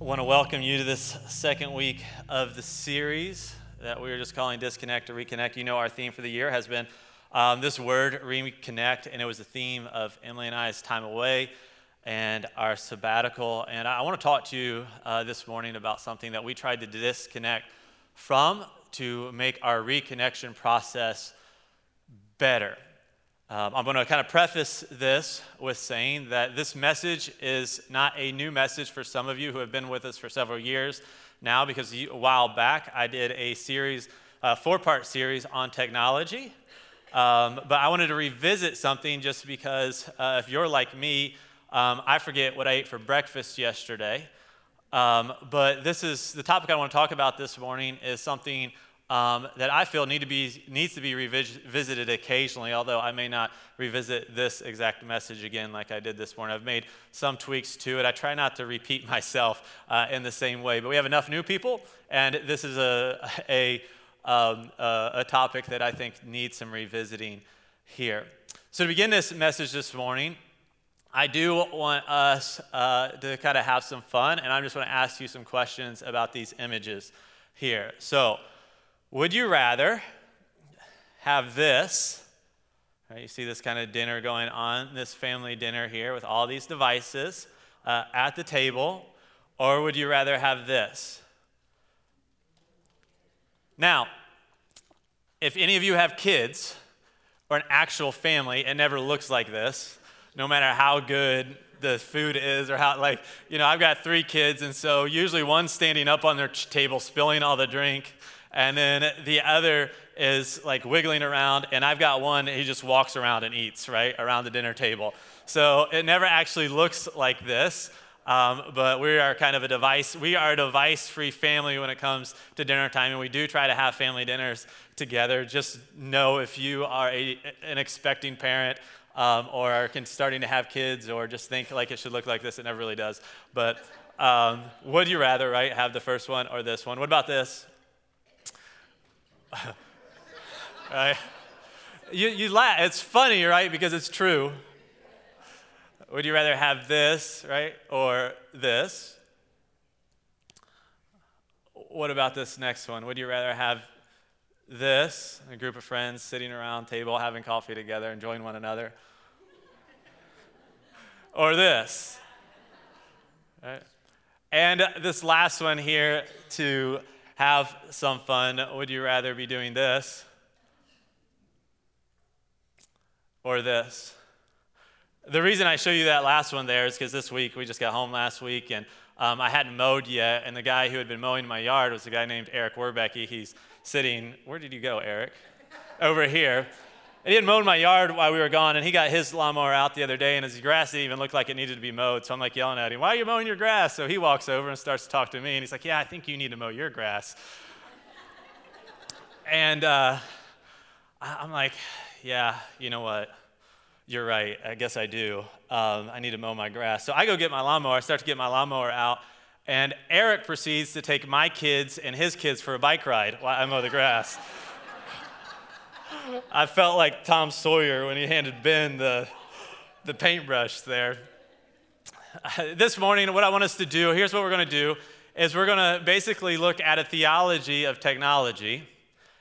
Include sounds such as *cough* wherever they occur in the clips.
I want to welcome you to this second week of the series that we are just calling Disconnect to Reconnect. You know, our theme for the year has been um, this word, reconnect, and it was the theme of Emily and I's time away and our sabbatical. And I want to talk to you uh, this morning about something that we tried to disconnect from to make our reconnection process better. Um, I'm going to kind of preface this with saying that this message is not a new message for some of you who have been with us for several years now, because a while back I did a series, a four part series on technology. Um, but I wanted to revisit something just because uh, if you're like me, um, I forget what I ate for breakfast yesterday. Um, but this is the topic I want to talk about this morning is something um, that I feel need to be, needs to be revisited occasionally, although I may not revisit this exact message again like I did this morning. I've made some tweaks to it. I try not to repeat *laughs* myself uh, in the same way, but we have enough new people, and this is a, *laughs* a, um, a, topic that I think needs some revisiting here. So, to begin this message this morning, I do want us uh, to kind of have some fun, and I'm just going to ask you some questions about these images here. So, would you rather have this? Right, you see this kind of dinner going on, this family dinner here with all these devices uh, at the table, or would you rather have this? Now, if any of you have kids or an actual family, it never looks like this, no matter how good the food is or how, like, you know, I've got three kids, and so usually one's standing up on their table spilling all the drink and then the other is like wiggling around, and I've got one, he just walks around and eats, right, around the dinner table. So it never actually looks like this. Um, but we are kind of a device, we are a device free family when it comes to dinner time, and we do try to have family dinners together. Just know if you are a, an expecting parent um, or are starting to have kids or just think like it should look like this, it never really does. But um, would you rather, right, have the first one or this one? What about this? *laughs* right? You, you laugh. It's funny, right? Because it's true. Would you rather have this, right? Or this? What about this next one? Would you rather have this, a group of friends sitting around table having coffee together, enjoying one another? or this? Right? And this last one here to have some fun, would you rather be doing this or this? The reason I show you that last one there is because this week, we just got home last week, and um, I hadn't mowed yet, and the guy who had been mowing my yard was a guy named Eric Werbecky. He's sitting, where did you go, Eric? Over here. And he had mowed my yard while we were gone, and he got his lawnmower out the other day, and his grass didn't even look like it needed to be mowed. So I'm like yelling at him, Why are you mowing your grass? So he walks over and starts to talk to me, and he's like, Yeah, I think you need to mow your grass. and uh, I'm like, Yeah, you know what? You're right. I guess I do. Um, I need to mow my grass. So I go get my lawnmower. I start to get my lawnmower out, and Eric proceeds to take my kids and his kids for a bike ride while I mow the grass. I felt like Tom Sawyer when he handed Ben the, the paintbrush there. Uh, this morning, what I want us to do, here's what we're going to do, is we're going to basically look at a theology of technology.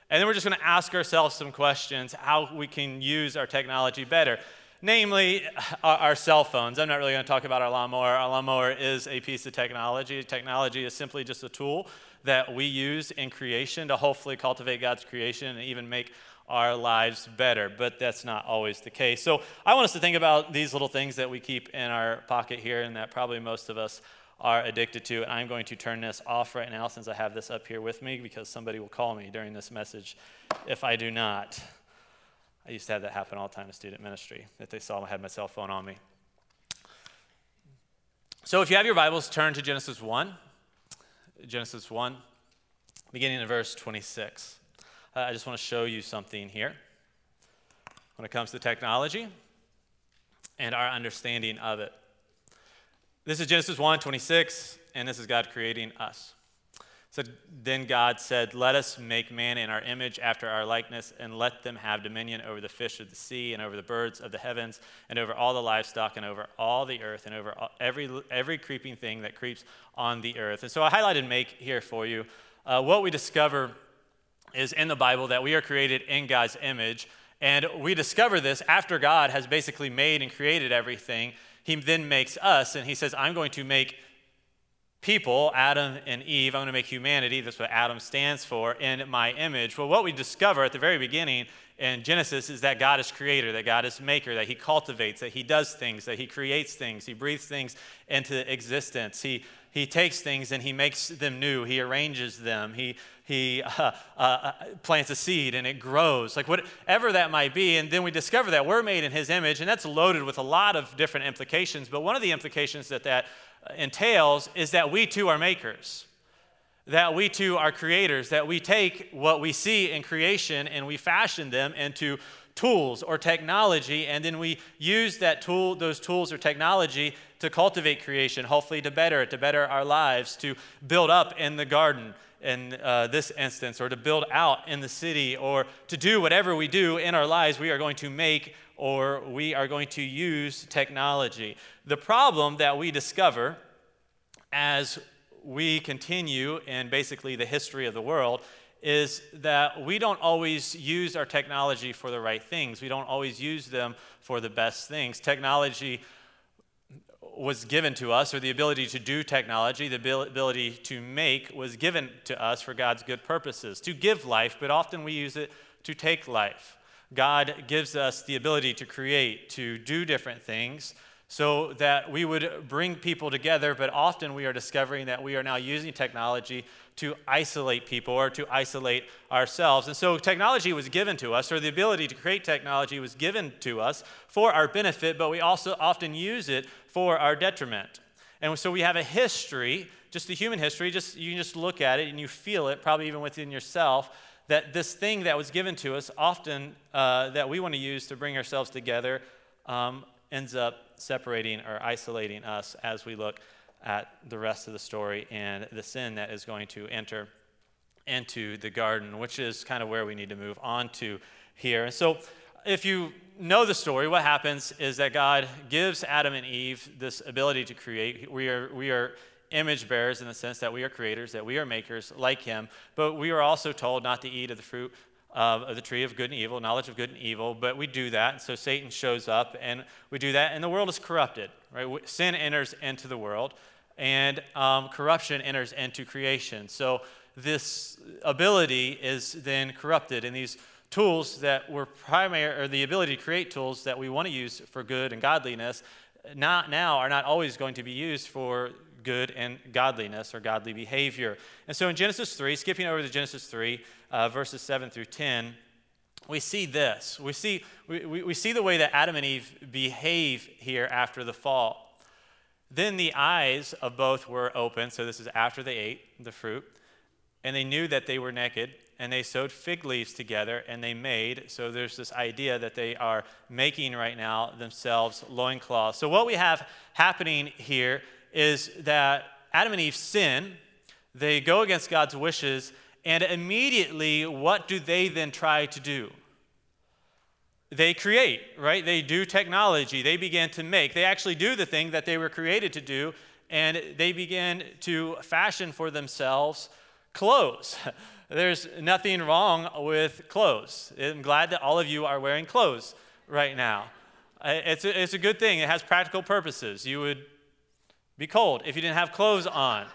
And then we're just going to ask ourselves some questions how we can use our technology better. Namely, our, our cell phones. I'm not really going to talk about our lawnmower. Our lawnmower is a piece of technology. Technology is simply just a tool that we use in creation to hopefully cultivate God's creation and even make our lives better, but that's not always the case. So I want us to think about these little things that we keep in our pocket here and that probably most of us are addicted to. And I'm going to turn this off right now since I have this up here with me because somebody will call me during this message if I do not. I used to have that happen all the time in student ministry, that they saw I had my cell phone on me. So if you have your Bibles, turn to Genesis 1. Genesis 1, beginning in verse 26 uh, I just want to show you something here when it comes to technology and our understanding of it. This is Genesis 1 26, and this is God creating us. So then God said, Let us make man in our image after our likeness, and let them have dominion over the fish of the sea, and over the birds of the heavens, and over all the livestock, and over all the earth, and over every, every creeping thing that creeps on the earth. And so I highlighted make here for you. Uh, what we discover is in the Bible that we are created in God's image. And we discover this after God has basically made and created everything. He then makes us, and He says, I'm going to make people, Adam and Eve, I'm going to make humanity, that's what Adam stands for, in my image. Well, what we discover at the very beginning in Genesis is that God is creator, that God is maker, that He cultivates, that He does things, that He creates things, He breathes things into existence. He, he takes things and He makes them new, He arranges them, He, he uh, *laughs* uh, uh, plants a seed and it grows, like whatever that might be. And then we discover that we're made in His image, and that's loaded with a lot of different implications. But one of the implications that that entails is that we too are makers, that we too are creators, that we take what we see in creation and we fashion them into tools or technology, and then we use that tool, those tools or technology to cultivate creation, hopefully to better it, to better our lives, to build up in the garden in uh, this instance, or to build out in the city, or to do whatever we do in our lives, we are going to make or we are going to use technology. The problem that we discover as we continue in basically the history of the world is that we don't always use our technology for the right things. We don't always use them for the best things. Technology was given to us, or the ability to do technology, the ability to make, was given to us for God's good purposes, to give life, but often we use it to take life. God gives us the ability to create, to do different things, so that we would bring people together, but often we are discovering that we are now using technology to isolate people or to isolate ourselves. And so technology was given to us, or the ability to create technology was given to us for our benefit, but we also often use it for our detriment. And so we have a history, just the human history, just you can just look at it and you feel it, probably even within yourself, that this thing that was given to us, often uh, that we want to use to bring ourselves together, um, ends up separating or isolating us as we look at the rest of the story and the sin that is going to enter into the garden, which is kind of where we need to move on to here. And so, if you know the story, what happens is that God gives Adam and Eve this ability to create. We are, we are image bearers in the sense that we are creators, that we are makers like Him, but we are also told not to eat of the fruit of the tree of good and evil, knowledge of good and evil, but we do that. And So Satan shows up and we do that, and the world is corrupted, right? Sin enters into the world, and um, corruption enters into creation. So this ability is then corrupted, and these tools that were primary, or the ability to create tools that we want to use for good and godliness, not now are not always going to be used for good and godliness or godly behavior. And so in Genesis 3, skipping over to Genesis 3, uh, verses 7 through 10, we see this. We see, we, we see the way that Adam and Eve behave here after the fall. Then the eyes of both were open, so this is after they ate the fruit, and they knew that they were naked, and they sewed fig leaves together, and they made, so there's this idea that they are making right now themselves loincloths. So what we have happening here is that Adam and Eve sin, they go against God's wishes, and immediately, what do they then try to do? They create, right? They do technology. They begin to make. They actually do the thing that they were created to do, and they begin to fashion for themselves clothes. *laughs* There's nothing wrong with clothes. I'm glad that all of you are wearing clothes right now. It's a, it's a good thing. It has practical purposes. You would be cold if you didn't have clothes on.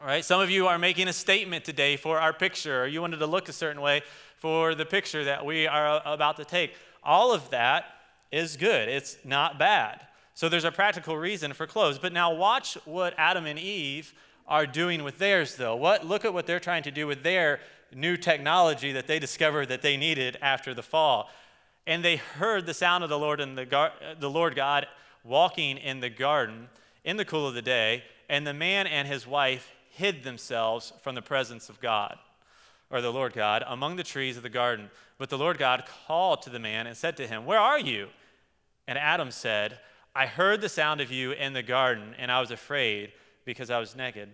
All right, some of you are making a statement today for our picture, or you wanted to look a certain way for the picture that we are about to take. All of that is good, it's not bad. So there's a practical reason for clothes. But now watch what Adam and Eve are doing with theirs, though. What, look at what they're trying to do with their new technology that they discovered that they needed after the fall. And they heard the sound of the Lord and the, gar- the Lord God walking in the garden in the cool of the day, and the man and his wife hid themselves from the presence of God, or the Lord God, among the trees of the garden. But the Lord God called to the man and said to him, Where are you? And Adam said, I heard the sound of you in the garden, and I was afraid because I was naked,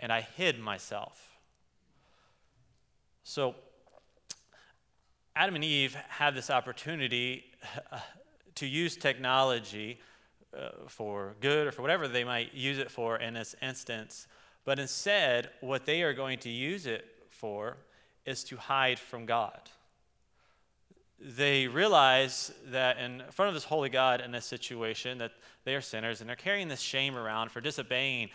and I hid myself. So, Adam and Eve had this opportunity to use technology uh, for good or for whatever they might use it for in this instance. But instead, what they are going to use it for is to hide from God. They realize that in front of this holy God in this situation that they are sinners and they're carrying this shame around for disobeying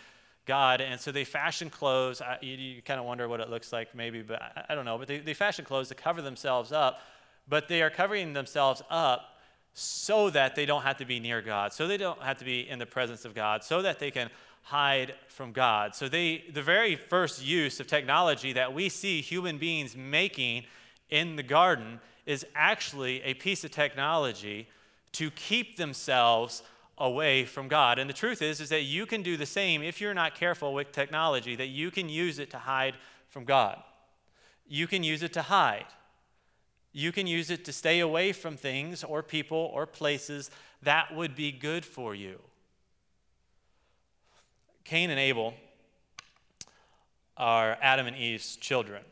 God. And so they fashion clothes. I, you, you kind of wonder what it looks like, maybe, but I, I don't know. But they, they fashion clothes to cover themselves up. But they are covering themselves up so that they don't have to be near God, so they don't have to be in the presence of God, so that they can hide from God. So they the very first use of technology that we see human beings making in the garden is actually a piece of technology to keep themselves away from God. And the truth is is that you can do the same if you're not careful with technology that you can use it to hide from God. You can use it to hide. You can use it to stay away from things or people or places that would be good for you. Cain and Abel are Adam and Eve's children.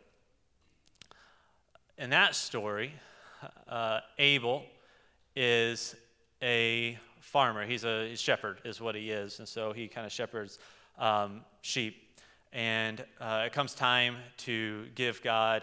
In that story, uh, Abel is a farmer. He's a shepherd, is what he is. And so he kind of shepherds um, sheep. And uh, it comes time to give God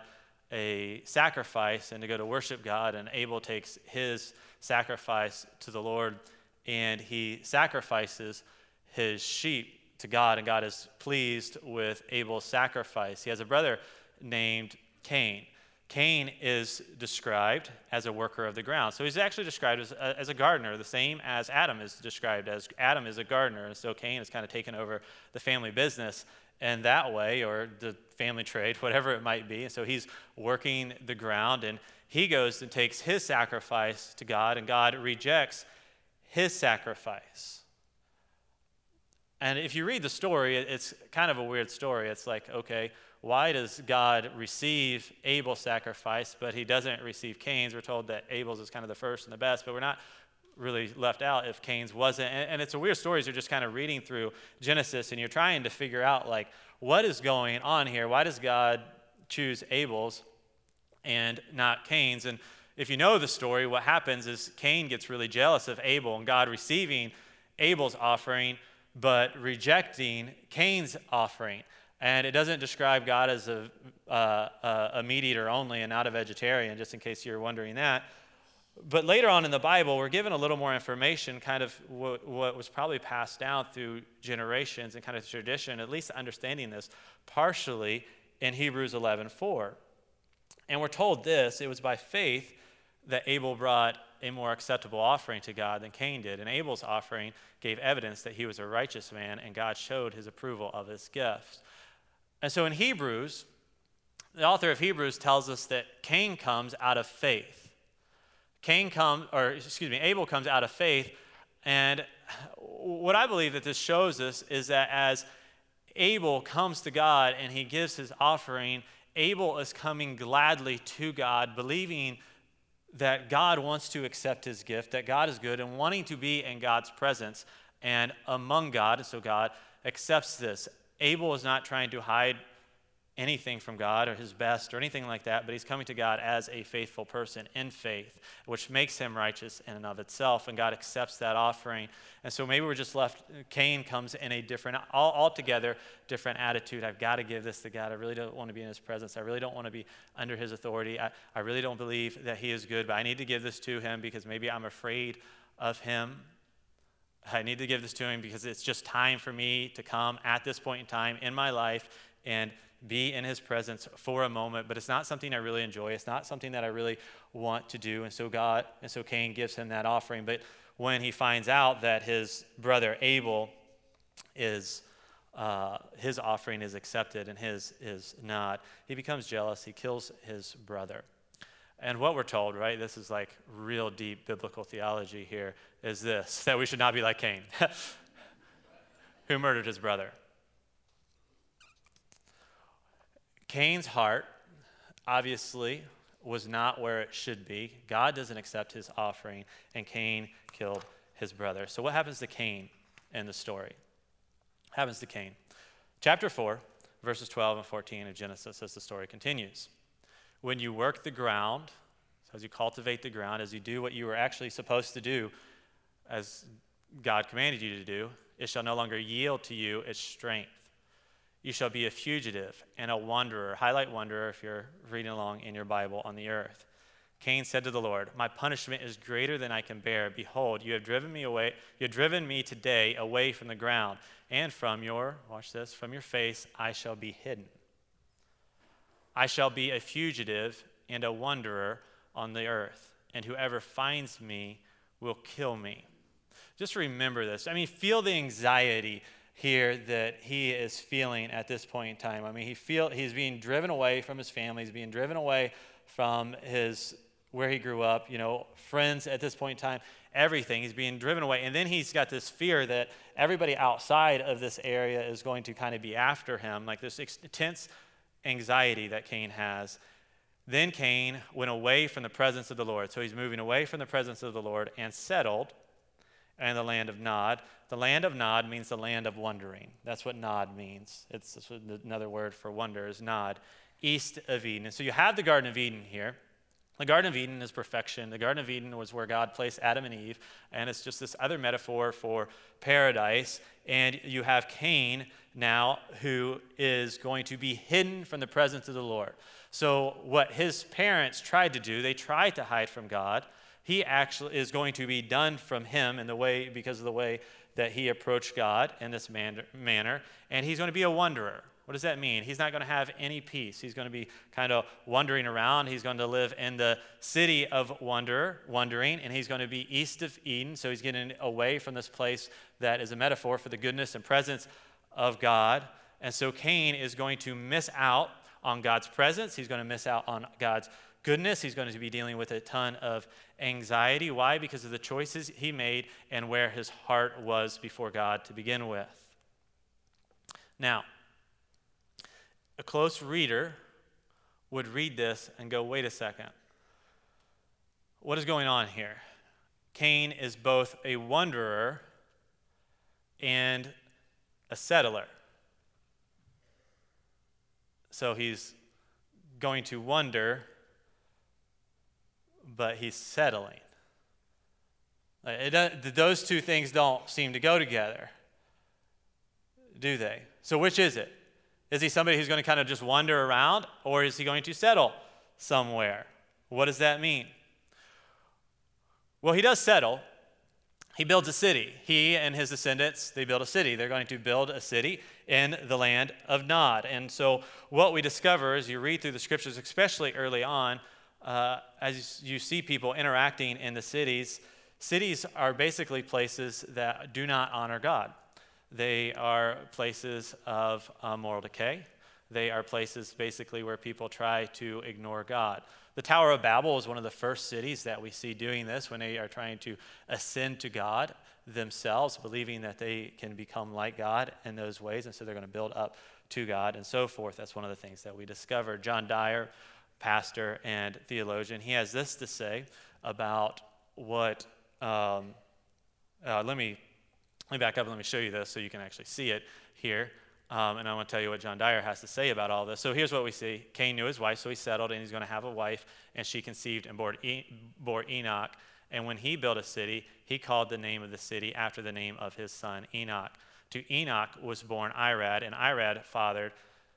a sacrifice and to go to worship God. And Abel takes his sacrifice to the Lord and he sacrifices his sheep to God, and God is pleased with Abel's sacrifice. He has a brother named Cain. Cain is described as a worker of the ground. So he's actually described as a, as a gardener, the same as Adam is described as Adam is a gardener. And so Cain has kind of taken over the family business in that way, or the family trade, *laughs* whatever it might be. And so he's working the ground, and he goes and takes his sacrifice to God, and God rejects his sacrifice. And if you read the story, it's kind of a weird story. It's like, okay, why does God receive Abel's sacrifice, but he doesn't receive Cain's? We're told that Abel's is kind of the first and the best, but we're not really left out if Cain's wasn't. And, and it's a weird story as you're just kind of reading through Genesis and you're trying to figure out, like, what is going on here? Why does God choose Abel's and not Cain's? And if you know the story, what happens is Cain gets really jealous of Abel and God receiving Abel's offering but rejecting Cain's offering. And it doesn't describe God as a, uh, a meat eater only and not a vegetarian, just in case you're wondering that. But later on in the Bible, we're given a little more information, kind of what, what, was probably passed down through generations and kind of tradition, at least understanding this partially in Hebrews 11 4. And we're told this it was by faith that Abel brought a more acceptable offering to God than Cain did. And Abel's offering gave evidence that he was a righteous man, and God showed his approval of his gifts. And so in Hebrews, the author of Hebrews tells us that Cain comes out of faith. Cain comes, or excuse me, Abel comes out of faith. And what I believe that this shows us is that as Abel comes to God and he gives his offering, Abel is coming gladly to God, believing that God wants to accept his gift, that God is good, and wanting to be in God's presence and among God. So God accepts this. Abel is not trying to hide anything from God or his best or anything like that, but he's coming to God as a faithful person in faith, which makes him righteous in and of itself, and God accepts that offering. And so maybe we're just left, Cain comes in a different, all, altogether different attitude. I've got to give this to God. I really don't want to be in his presence. I really don't want to be under his authority. I, I really don't believe that he is good, but I need to give this to him because maybe I'm afraid of him. I need to give this to him because it's just time for me to come at this point in time in my life and be in his presence for a moment, but it's not something I really enjoy. It's not something that I really want to do. And so God, and so Cain gives him that offering. But when he finds out that his brother Abel is uh, his offering is accepted and his is not, he becomes jealous. He kills his brother. And what we're told, right, this is like real deep biblical theology here, is this *laughs* that we should not be like Cain, *laughs* who murdered his brother. Cain's heart, obviously, was not where it should be. God doesn't accept his offering, and Cain killed his brother. So, what happens to Cain in the story? What happens to Cain? Chapter 4, verses 12 and 14 of Genesis as the story continues. When you work the ground, so as you cultivate the ground, as you do what you were actually supposed to do, as God commanded you to do, it shall no longer yield to you its strength. You shall be a fugitive and a wanderer. Highlight wanderer if you're reading along in your Bible on the earth. Cain said to the Lord, My punishment is greater than I can bear. Behold, you have driven me away, you have driven me today away from the ground, and from your, watch this, from your face I shall be hidden. I shall be a fugitive and a wanderer on the earth, and whoever finds me will kill me. Just remember this. I mean, feel the anxiety here that he is feeling at this point in time. I mean, he feel he's being driven away from his family, he's being driven away from his where he grew up, you know, friends at this point in time, everything. He's being driven away. And then he's got this fear that everybody outside of this area is going to kind of be after him, like this intense anxiety that Cain has. Then Cain went away from the presence of the Lord. So he's moving away from the presence of the Lord and settled in the land of Nod. The land of Nod means the land of wondering. That's what Nod means. It's another word for wonder is Nod, east of Eden. And so you have the Garden of Eden here. The Garden of Eden is perfection. The Garden of Eden was where God placed Adam and Eve, and it's just this other metaphor for paradise. And you have Cain now, who is going to be hidden from the presence of the Lord. So, what his parents tried to do, they tried to hide from God. He actually is going to be done from him in the way, because of the way that he approached God in this manner, and he's going to be a wanderer. What does that mean? He's not going to have any peace. He's going to be kind of wandering around. He's going to live in the city of wonder, wandering, and he's going to be east of Eden. So he's getting away from this place that is a metaphor for the goodness and presence of God. And so Cain is going to miss out on God's presence. He's going to miss out on God's goodness. He's going to be dealing with a ton of anxiety. Why? Because of the choices he made and where his heart was before God to begin with. Now, a close reader would read this and go, wait a second. What is going on here? Cain is both a wanderer and a settler. So he's going to wonder, but he's settling. It, those two things don't seem to go together, do they? So, which is it? Is he somebody who's going to kind of just wander around, or is he going to settle somewhere? What does that mean? Well, he does settle. He builds a city. He and his descendants, they build a city. They're going to build a city in the land of Nod. And so, what we discover as you read through the scriptures, especially early on, uh, as you see people interacting in the cities, cities are basically places that do not honor God. They are places of uh, moral decay. They are places basically where people try to ignore God. The Tower of Babel is one of the first cities that we see doing this when they are trying to ascend to God themselves, believing that they can become like God in those ways. And so they're going to build up to God and so forth. That's one of the things that we discovered. John Dyer, pastor and theologian, he has this to say about what. Um, uh, let me let me back up and let me show you this so you can actually see it here. Um, and I want to tell you what John Dyer has to say about all this. So here's what we see Cain knew his wife, so he settled, and he's going to have a wife, and she conceived and bore, e- bore Enoch. And when he built a city, he called the name of the city after the name of his son, Enoch. To Enoch was born Irad, and Irad fathered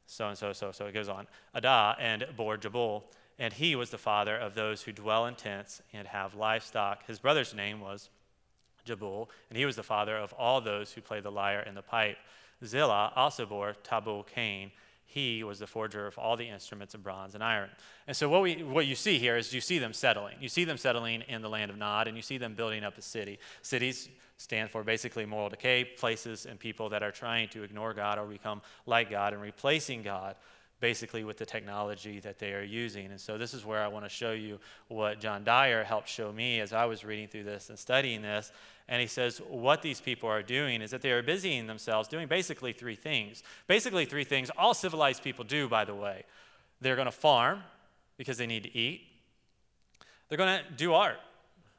so and so, so, so it goes on, Adah, and bore Jabal. And he was the father of those who dwell in tents and have livestock. His brother's name was Jabul, and he was the father of all those who play the lyre and the pipe. Zillah also bore Tubal Cain. He was the forger of all the instruments of bronze and iron. And so, what, we, what you see here is you see them settling. You see them settling in the land of Nod, and you see them building up a city. Cities stand for basically moral decay, places and people that are trying to ignore God or become like God and replacing God basically with the technology that they are using. And so this is where I want to show you what John Dyer helped show me as I was reading through this and studying this. And he says what these people are doing is that they are busying themselves doing basically three things. Basically, three things all civilized people do, by the way. They're going to farm because they need to eat, they're going to do art.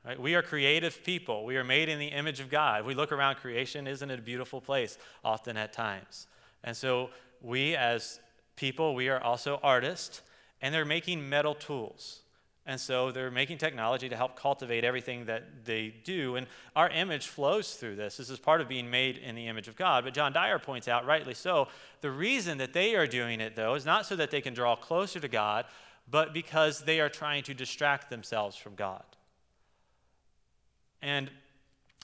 Right? We are creative people. We are made in the image of God. We look around creation, isn't it a beautiful place often at times? And so we, as people, we are also artists, and they're making metal tools. And so they're making technology to help cultivate everything that they do. And our image flows through this. This is part of being made in the image of God. But John Dyer points out, rightly so, the reason that they are doing it, though, is not so that they can draw closer to God, but because they are trying to distract themselves from God. And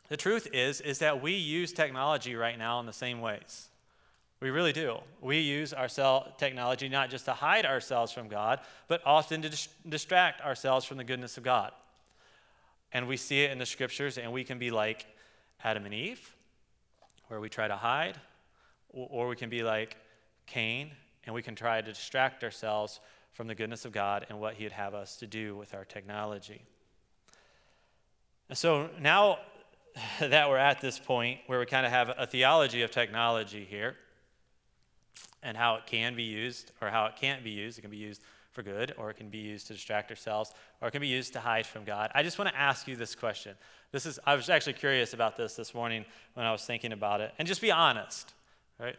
the truth is, is that we use technology right now in the same ways. We really do. We use our cell technology not just to hide ourselves from God, but often to dis- distract ourselves from the goodness of God. And we see it in the scriptures, and we can be like Adam and Eve, where we try to hide, or we can be like Cain, and we can try to distract ourselves from the goodness of God and what He would have us to do with our technology. And so now *laughs* that we're at this point where we kind of have a theology of technology here, and how it can be used or how it can't be used. It can be used for good, or it can be used to distract ourselves, or it can be used to hide from God. I just want to ask you this question. This is I was actually curious about this this morning when I was thinking about it, and just be honest, right?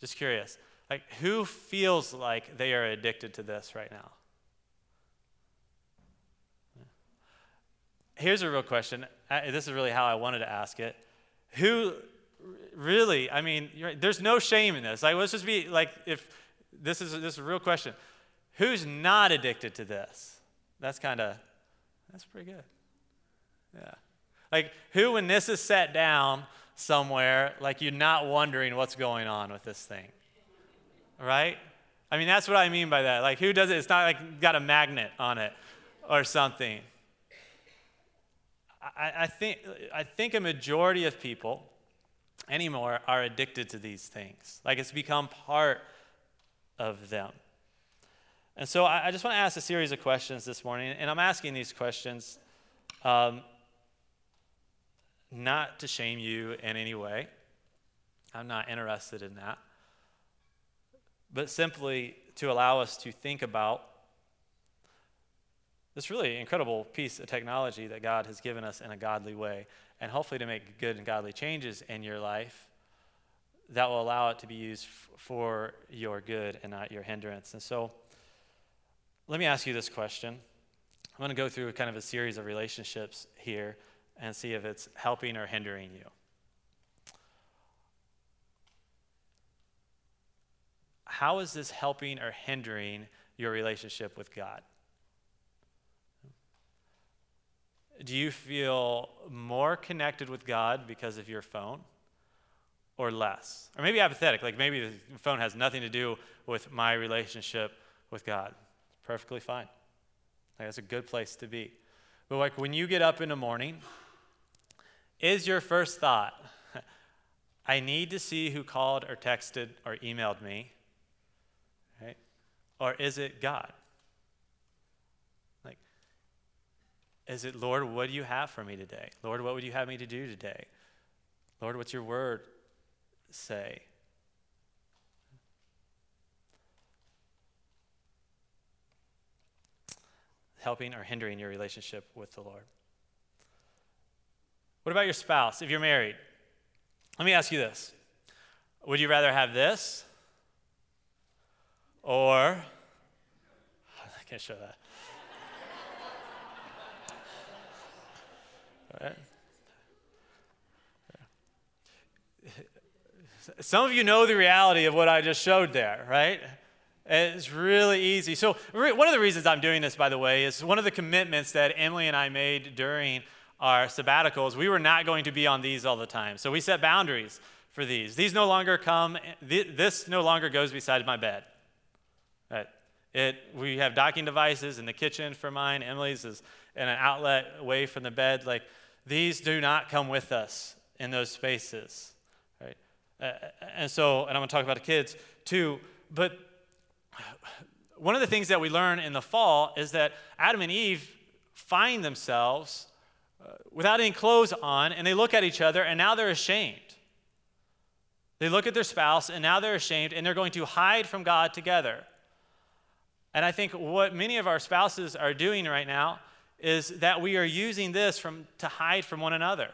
Just curious. Like, who feels like they are addicted to this right now? Here's a real question. This is really how I wanted to ask it. Who really, I mean, there's no shame in this. Like, let's just be like, if this is this is a real question, who's not addicted to this? That's kind of, that's pretty good. Yeah. Like, who, when this is set down somewhere, like you're not wondering what's going on with this thing, right? I mean, that's what I mean by that. Like, who does it? It's not like got a magnet on it or something. I, I think I think a majority of people anymore are addicted to these things. Like it's become part of them. And so I, I just want to ask a series of questions this morning, and I'm asking these questions um, not to shame you in any way. I'm not interested in that. But simply to allow us to think about this really incredible piece of technology that God has given us in a godly way and hopefully to make good and godly changes in your life that will allow it to be used f- for your good and not your hindrance. And so, let me ask you this question. I'm going to go through kind of a series of relationships here and see if it's helping or hindering you. How is this helping or hindering your relationship with God? Do you feel more connected with God because of your phone or less? Or maybe apathetic, like maybe the phone has nothing to do with my relationship with God. It's perfectly fine. Like, that's a good place to be. But like when you get up in the morning, is your first thought, *laughs* I need to see who called or texted or emailed me? Right? Or is it God? Is it, Lord, what do you have for me today? Lord, what would you have me to do today? Lord, what's your word say? Helping or hindering your relationship with the Lord. What about your spouse if you're married? Let me ask you this Would you rather have this or, *laughs* I can't show that. *laughs* Some of you know the reality of what I just showed there, right? It's really easy. So, one of the reasons I'm doing this, by the way, is one of the commitments that Emily and I made during our sabbaticals. We were not going to be on these all the time. So, we set boundaries for these. These no longer come, this no longer goes beside my bed. It, we have docking devices in the kitchen for mine. Emily's is in an outlet away from the bed. Like, these do not come with us in those spaces, right? Uh, and so, and I'm going to talk about the kids too, but one of the things that we learn in the fall is that Adam and Eve find themselves uh, without any clothes on, and they look at each other, and now they're ashamed. They look at their spouse, and now they're ashamed, and they're going to hide from God together. And I think what many of our spouses are doing right now is that we are using this from, to hide from one another.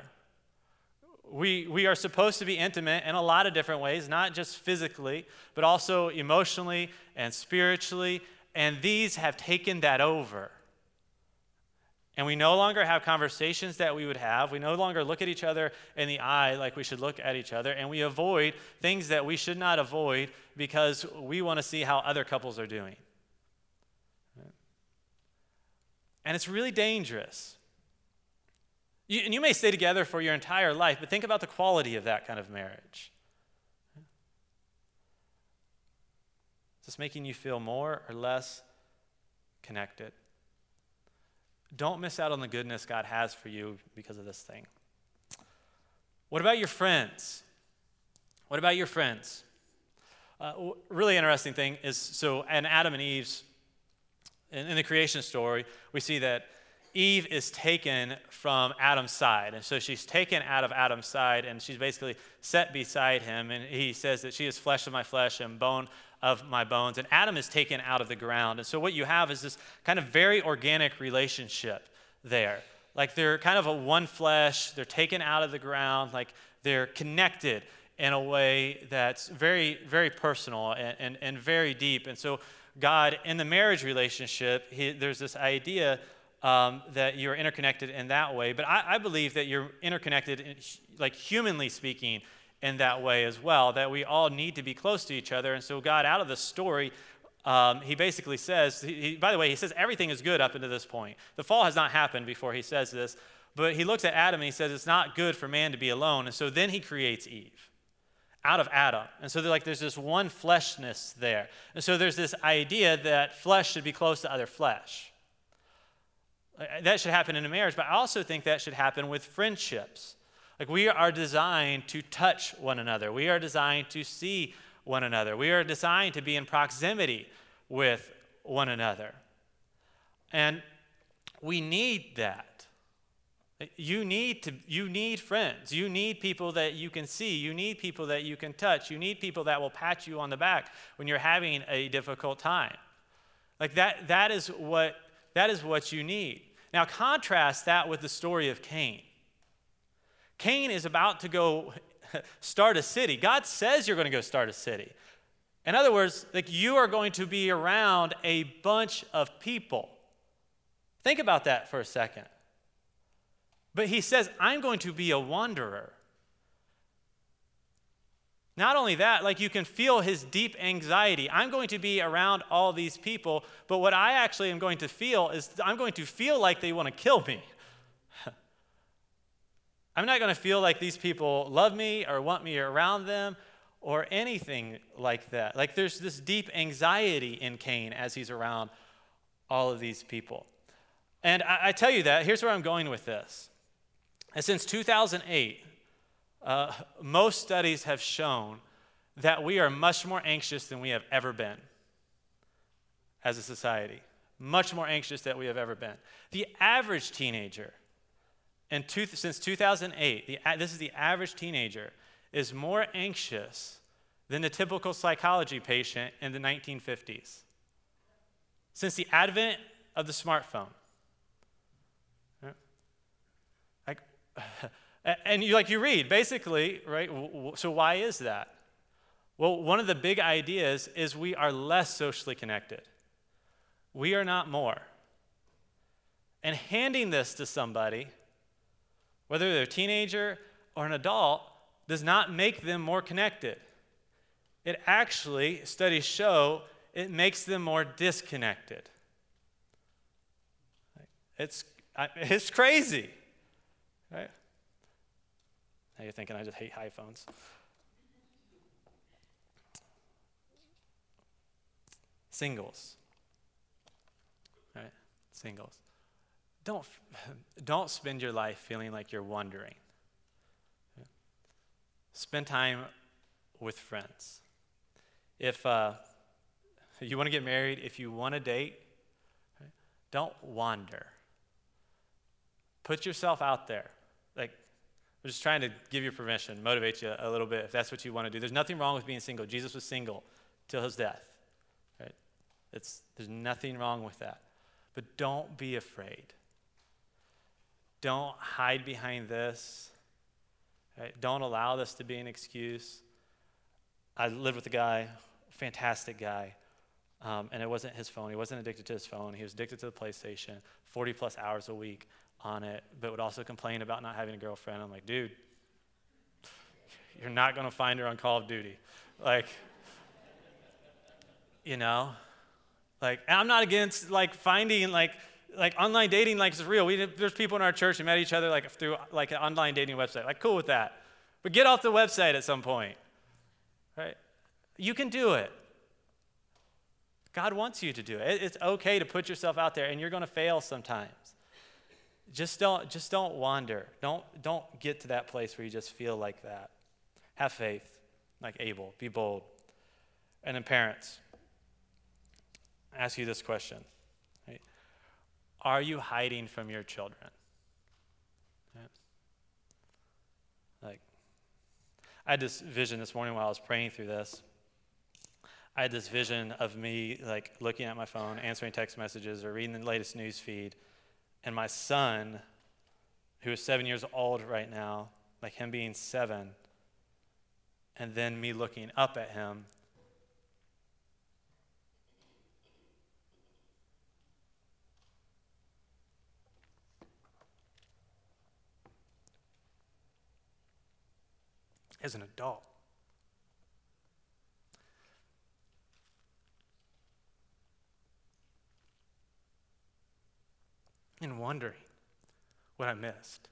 we, we are supposed to be intimate in a lot of different ways, not just physically, but also emotionally and spiritually. And these have taken that over. And we no longer have conversations that we would have. We no longer look at each other in the eye like we should look at each other. And we avoid things that we should not avoid because we want to see how other couples are doing. And it's really dangerous. You, and you may stay together for your entire life, but think about the quality of that kind of marriage. Is this making you feel more or less connected? Don't miss out on the goodness God has for you because of this thing. What about your friends? What about your friends? Uh, really interesting thing is so, in Adam and Eve's, in, in the creation story, we see that Eve is taken from Adam's side. And so she's taken out of Adam's side and she's basically set beside him. And he says that she is flesh of my flesh and bone of my bones. And Adam is taken out of the ground. And so what you have is this kind of very organic relationship there. Like they're kind of a one flesh, they're taken out of the ground, like they're connected in a way that's very, very personal and, and, and very deep. And so, God, in the marriage relationship, he, there's this idea um, that you're interconnected in that way. But I, I believe that you're interconnected, in, like humanly speaking, in that way as well, that we all need to be close to each other. And so, God, out of the story, um, he basically says, he, he, by the way, he says everything is good up until this point. The fall has not happened before he says this, but he looks at Adam and he says it's not good for man to be alone. And so then he creates Eve out of Adam. And so like there's this one fleshness there. And so there's this idea that flesh should be close to other flesh. That should happen in a marriage, but I also think that should happen with friendships. Like we are designed to touch one another. We are designed to see one another. We are designed to be in proximity with one another. And we need that. You need to you need friends. You need people that you can see. You need people that you can touch. You need people that will pat you on the back when you're having a difficult time. Like that that is what that is what you need. Now, contrast that with the story of Cain. Cain is about to go *laughs* start a city. God says you're going to go start a city. In other words, like you are going to be around a bunch of people. Think about that for a second. But he says, I'm going to be a wanderer. Not only that, like you can feel his deep anxiety. I'm going to be around all these people, but what I actually am going to feel is I'm going to feel like they want to kill me. *laughs* I'm not going to feel like these people love me or want me around them or anything like that. Like there's this deep anxiety in Cain as he's around all of these people. And I, I tell you that, here's where I'm going with this. And since 2008, uh, most studies have shown that we are much more anxious than we have ever been as a society. Much more anxious than we have ever been. The average teenager, and two, since 2008, the, this is the average teenager, is more anxious than the typical psychology patient in the 1950s. Since the advent of the smartphone. *laughs* And you like you read basically, right? So why is that? Well, one of the big ideas is we are less socially connected. We are not more. And handing this to somebody, whether they're a teenager or an adult, does not make them more connected. It actually, studies show, it makes them more disconnected. It's, it's crazy. Right? Now you're thinking, I just hate iPhones. Singles. Right? Singles. Don't, *laughs* don't spend your life feeling like you're wandering. Spend time with friends. If uh, you want to get married, if you want to date, don't wander. Put yourself out there. I'm just trying to give you permission, motivate you a little bit if that's what you want to do. There's nothing wrong with being single. Jesus was single till his death. Right? It's, there's nothing wrong with that. But don't be afraid. Don't hide behind this. Right? Don't allow this to be an excuse. I lived with a guy, fantastic guy, um, and it wasn't his phone. He wasn't addicted to his phone. He was addicted to the PlayStation, 40 plus hours a week on it, but would also complain about not having a girlfriend. I'm like, dude, you're not going to find her on Call of Duty. Like, you know? Like, I'm not against like finding like like online dating like is real. We, there's people in our church who met each other like through like an online dating website. Like, cool with that. But get off the website at some point. Right? You can do it. God wants you to do it. It's okay to put yourself out there, and you're going to fail sometimes. Just don't, just don't wander. Don't, don't get to that place where you just feel like that. Have faith, like Abel. Be bold. And then, parents, ask you this question right? Are you hiding from your children? Like, I had this vision this morning while I was praying through this. I had this vision of me like looking at my phone, answering text messages, or reading the latest news feed, and my son, who is seven years old right now, like him being seven, and then me looking up at him. As an adult. and wondering what I missed.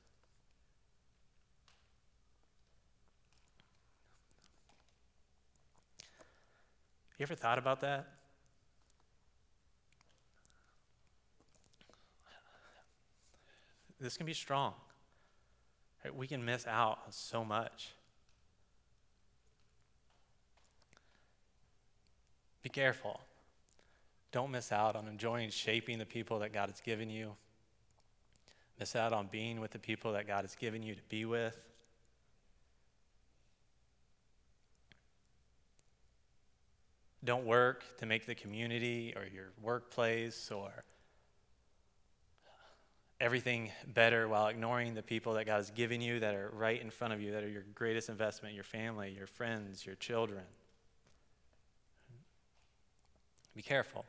You ever thought about that? This can be strong. Right? We can miss out on so much. Be careful. Don't miss out on enjoying shaping the people that God has given you miss out on being with the people that God has given you to be with. Don't work to make the community or your workplace or everything better while ignoring the people that God has given you that are right in front of you, that are your greatest investment your family, your friends, your children. Be careful.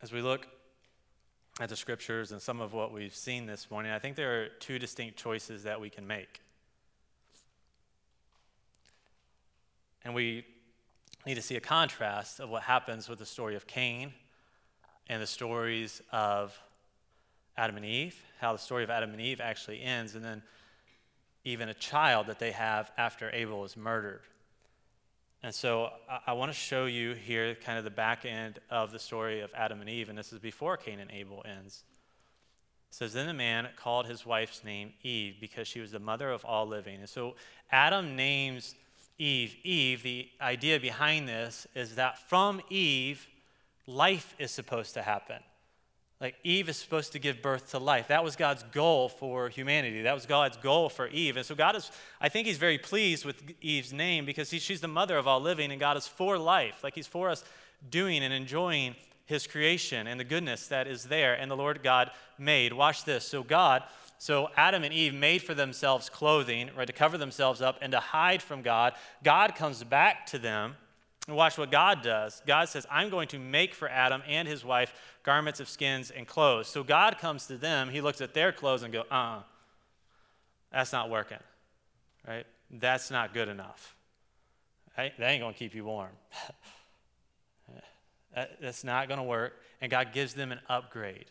As we look at the scriptures and some of what we've seen this morning, I think there are two distinct choices that we can make. And we need to see a contrast of what happens with the story of Cain and the stories of Adam and Eve, how the story of Adam and Eve actually ends, and then even a child that they have after Abel is murdered. And so I, I want to show you here kind of the back end of the story of Adam and Eve, and this is before Cain and Abel ends. It says, Then the man called his wife's name Eve because she was the mother of all living. And so Adam names Eve Eve. The idea behind this is that from Eve, life is supposed to happen. Like Eve is supposed to give birth to life. That was God's goal for humanity. That was God's goal for Eve. And so God is, I think He's very pleased with Eve's name because he, she's the mother of all living, and God is for life. Like He's for us doing and enjoying His creation and the goodness that is there. And the Lord God made. Watch this. So God, so Adam and Eve made for themselves clothing, right, to cover themselves up and to hide from God. God comes back to them and watch what God does. God says, I'm going to make for Adam and his wife garments of skins and clothes. So God comes to them, he looks at their clothes and go, uh uh-uh, that's not working. Right? That's not good enough. That ain't going to keep you warm. *laughs* that's not going to work. And God gives them an upgrade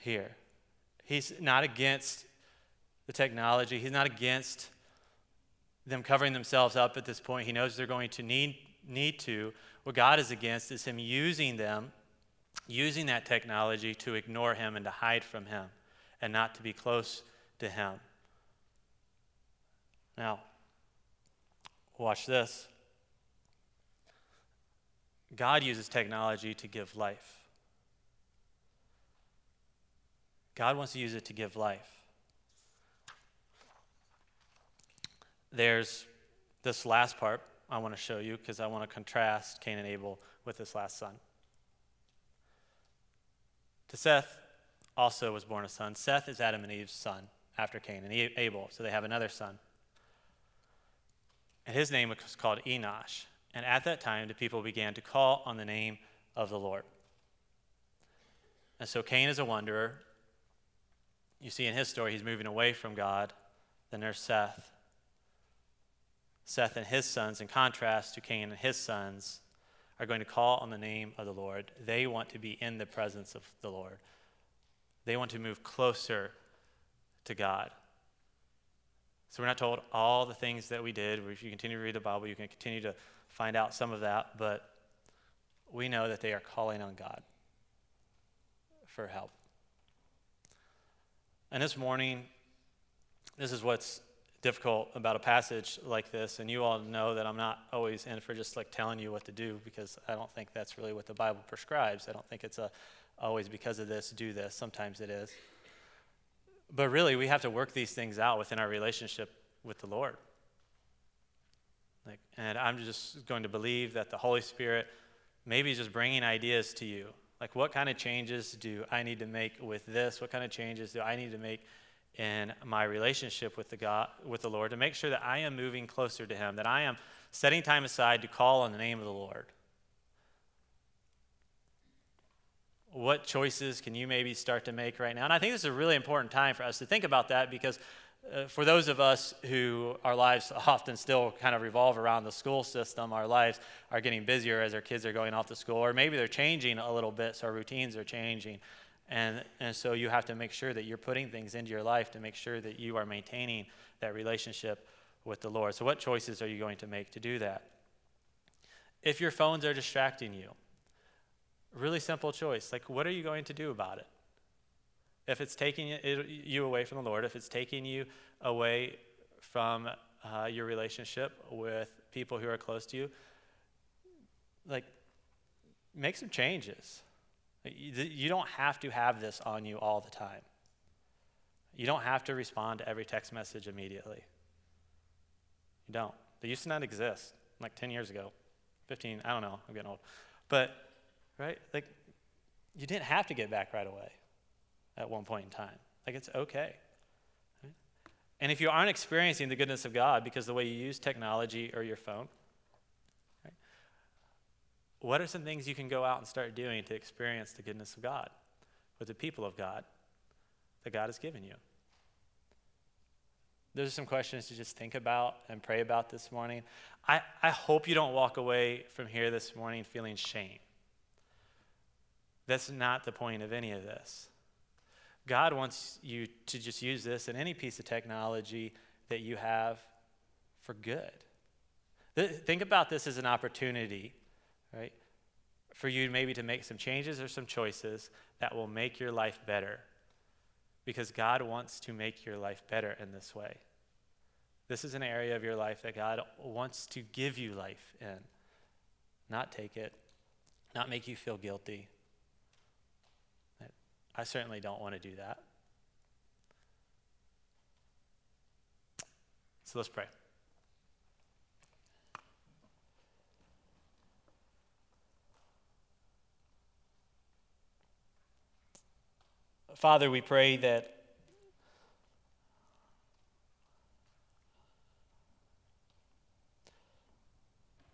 here. He's not against the technology, He's not against them covering themselves up at this point. He knows they're going to need need to. What God is against is Him using them, using that technology to ignore Him and to hide from Him and not to be close to Him. Now, watch this. God uses technology to give life. God wants to use it to give life. There's this last part I want to show you because I want to contrast Cain and Abel with this last son. To Seth also was born a son. Seth is Adam and Eve's son. after Cain, and Abel. So they have another son. And his name was called Enosh. And at that time, the people began to call on the name of the Lord. And so Cain is a wanderer. You see in his story, he's moving away from God. Then there's Seth. Seth and his sons, in contrast to Cain and his sons, are going to call on the name of the Lord. They want to be in the presence of the Lord, they want to move closer to God. So we're not told all the things that we did. If you continue to read the Bible, you can continue to find out some of that, but we know that they are calling on God for help. And this morning, this is what's difficult about a passage like this, and you all know that I'm not always in for just like telling you what to do because I don't think that's really what the Bible prescribes. I don't think it's a always because of this, do this. Sometimes it is. But really, we have to work these things out within our relationship with the Lord. Like, and I'm just going to believe that the Holy Spirit maybe is just bringing ideas to you. Like, what kind of changes do I need to make with this? What kind of changes do I need to make in my relationship with the God, with the Lord, to make sure that I am moving closer to Him, that I am setting time aside to call on the name of the Lord. What choices can you maybe start to make right now? And I think this is a really important time for us to think about that because uh, for those of us who our lives often still kind of revolve around the school system, our lives are getting busier as our kids are going off to school, or maybe they're changing a little bit, so our routines are changing. And, and so you have to make sure that you're putting things into your life to make sure that you are maintaining that relationship with the Lord. So, what choices are you going to make to do that? If your phones are distracting you, really simple choice. Like, what are you going to do about it? If it's taking you away from the Lord, if it's taking you away from uh, your relationship with people who are close to you, like, make some changes. You don't have to have this on you all the time. You don't have to respond to every text message immediately. You don't. They used to not exist like 10 years ago, 15, I don't know, I'm getting old. But, right, like, you didn't have to get back right away at one point in time. Like, it's okay. Right? And if you aren't experiencing the goodness of God because the way you use technology or your phone, what are some things you can go out and start doing to experience the goodness of God with the people of God that God has given you? Those are some questions to just think about and pray about this morning. I, I hope you don't walk away from here this morning feeling shame. That's not the point of any of this. God wants you to just use this and any piece of technology that you have for good. Think about this as an opportunity right? For you maybe to make some changes or some choices that will make your life better. Because God wants to make your life better in this way. This is an area of your life that God wants to give you life in, not take it, not make you feel guilty. I certainly don't want to do that. So let's pray. Father, we pray that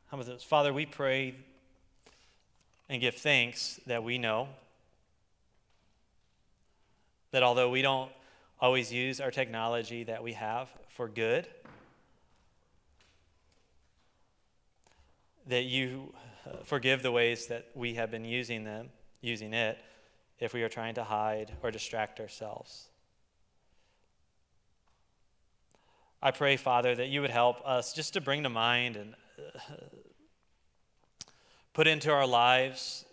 How about this? Father, we pray and give thanks that we know that although we don't always use our technology that we have for good, that you forgive the ways that we have been using them, using it, if we are trying to hide or distract ourselves. I pray, Father, that you would help us just to bring to mind and uh, put into our lives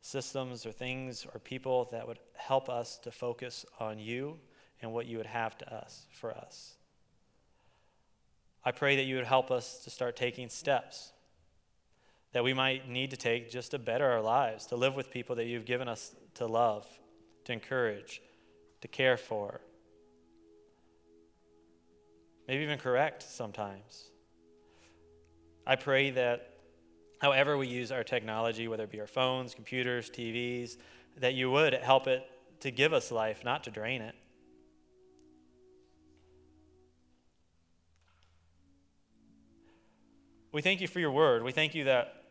systems or things or people that would help us to focus on you and what you would have to us for us. I pray that you would help us to start taking steps that we might need to take just to better our lives, to live with people that you've given us to love, to encourage, to care for. Maybe even correct sometimes. I pray that however we use our technology, whether it be our phones, computers, TVs, that you would help it to give us life, not to drain it. We thank you for your word. We thank you that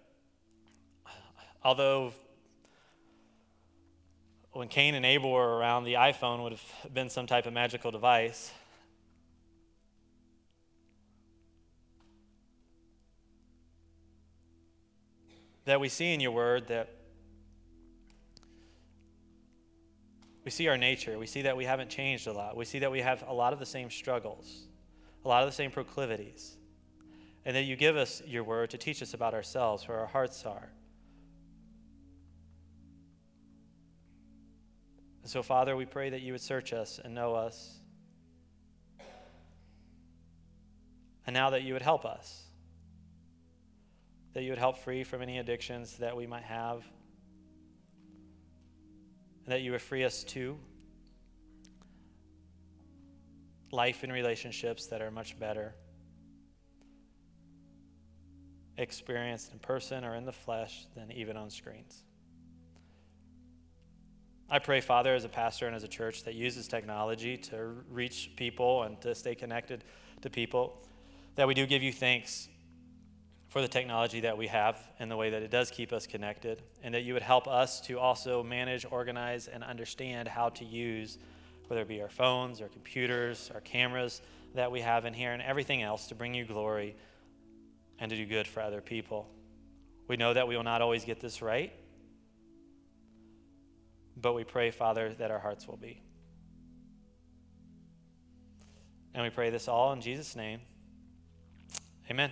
although when Cain and Abel were around, the iPhone would have been some type of magical device. That we see in your word that we see our nature. We see that we haven't changed a lot. We see that we have a lot of the same struggles, a lot of the same proclivities. And that you give us your word to teach us about ourselves, where our hearts are. So, Father, we pray that you would search us and know us. And now that you would help us, that you would help free from any addictions that we might have, and that you would free us to life and relationships that are much better, experienced in person or in the flesh than even on screens. I pray, Father, as a pastor and as a church that uses technology to reach people and to stay connected to people, that we do give you thanks for the technology that we have and the way that it does keep us connected, and that you would help us to also manage, organize, and understand how to use, whether it be our phones, our computers, our cameras that we have in here, and everything else to bring you glory and to do good for other people. We know that we will not always get this right, but we pray, Father, that our hearts will be. And we pray this all in Jesus' name. Amen.